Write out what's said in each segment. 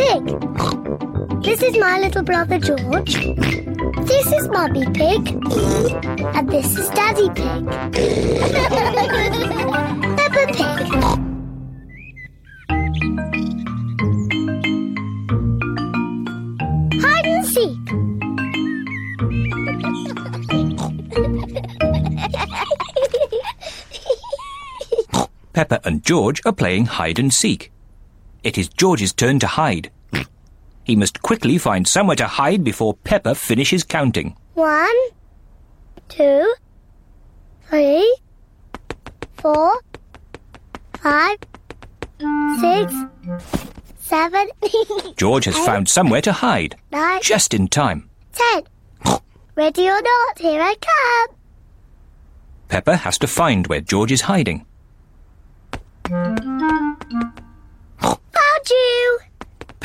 Pig. This is my little brother George. This is Mummy Pig. And this is Daddy Pig. Peppa Pig. Hide and seek. Peppa and George are playing hide and seek. It is George's turn to hide. He must quickly find somewhere to hide before Peppa finishes counting. One, two, three, four, five, six, seven, George has found somewhere to hide. nine, Just in time. ten. Ready or not, here I come. Peppa has to find where George is hiding.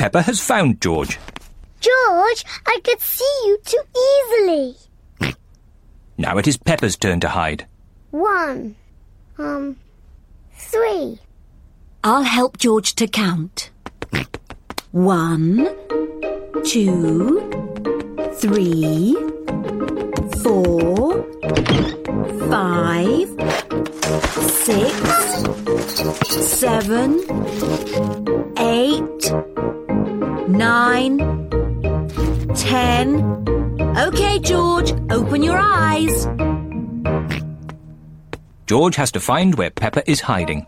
Peppa has found George. George, I could see you too easily. Now it is Peppa's turn to hide. One, um, three. I'll help George to count. One, two, three, four, five, six, seven, ten. Okay, George, open your eyes. George has to find where Peppa is hiding.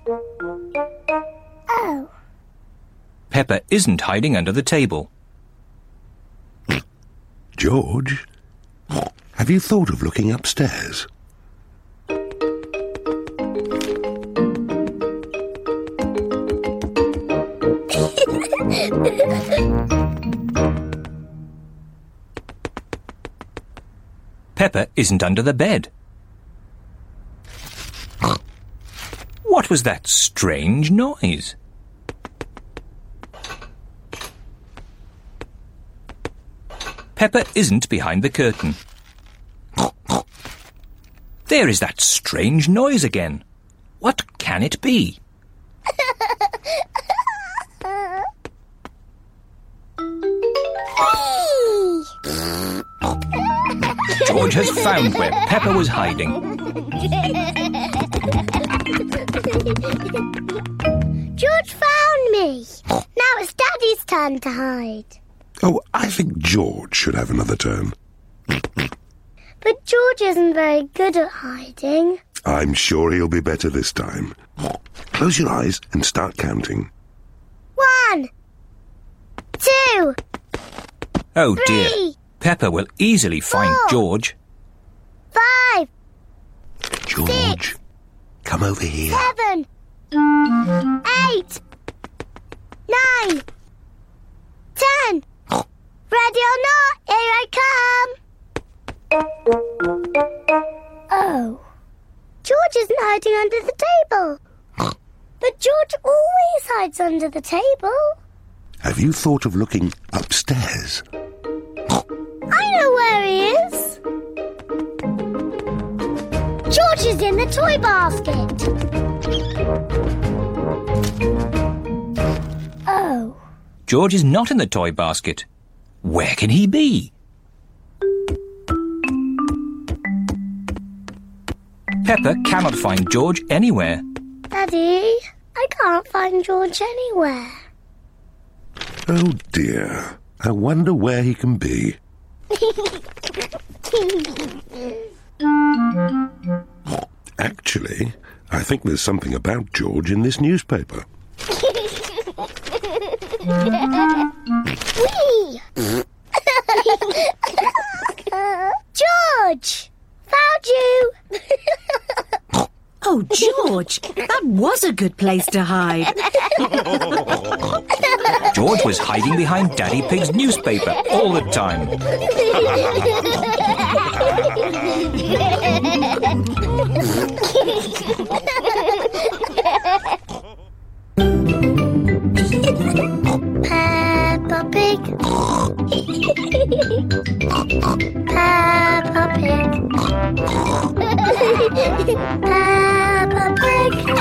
Oh, Peppa isn't hiding under the table. George, have you thought of looking upstairs? Peppa isn't under the bed. What was that strange noise? Peppa isn't behind the curtain. There is that strange noise again. What can it be? George has found where Peppa was hiding. George found me. Now it's Daddy's turn to hide. Oh, I think George should have another turn. But George isn't very good at hiding. I'm sure he'll be better this time. Close your eyes and start counting. One, two, Oh dear. Peppa will easily find Four. George. five, George, come over here. seven, eight, nine, ten. Ready or not, here I come. Oh. George isn't hiding under the table. But George always hides under the table. Have you thought of looking upstairs? I know where he is. George is in the toy basket. Oh, George is not in the toy basket. Where can he be? Peppa cannot find George anywhere. Daddy, I can't find George anywhere. Oh dear. I wonder where he can be. Actually, I think there's something about George in this newspaper. That was a good place to hide. George was hiding behind Daddy Pig's newspaper all the time. Peppa Pig. Peppa Pig. like?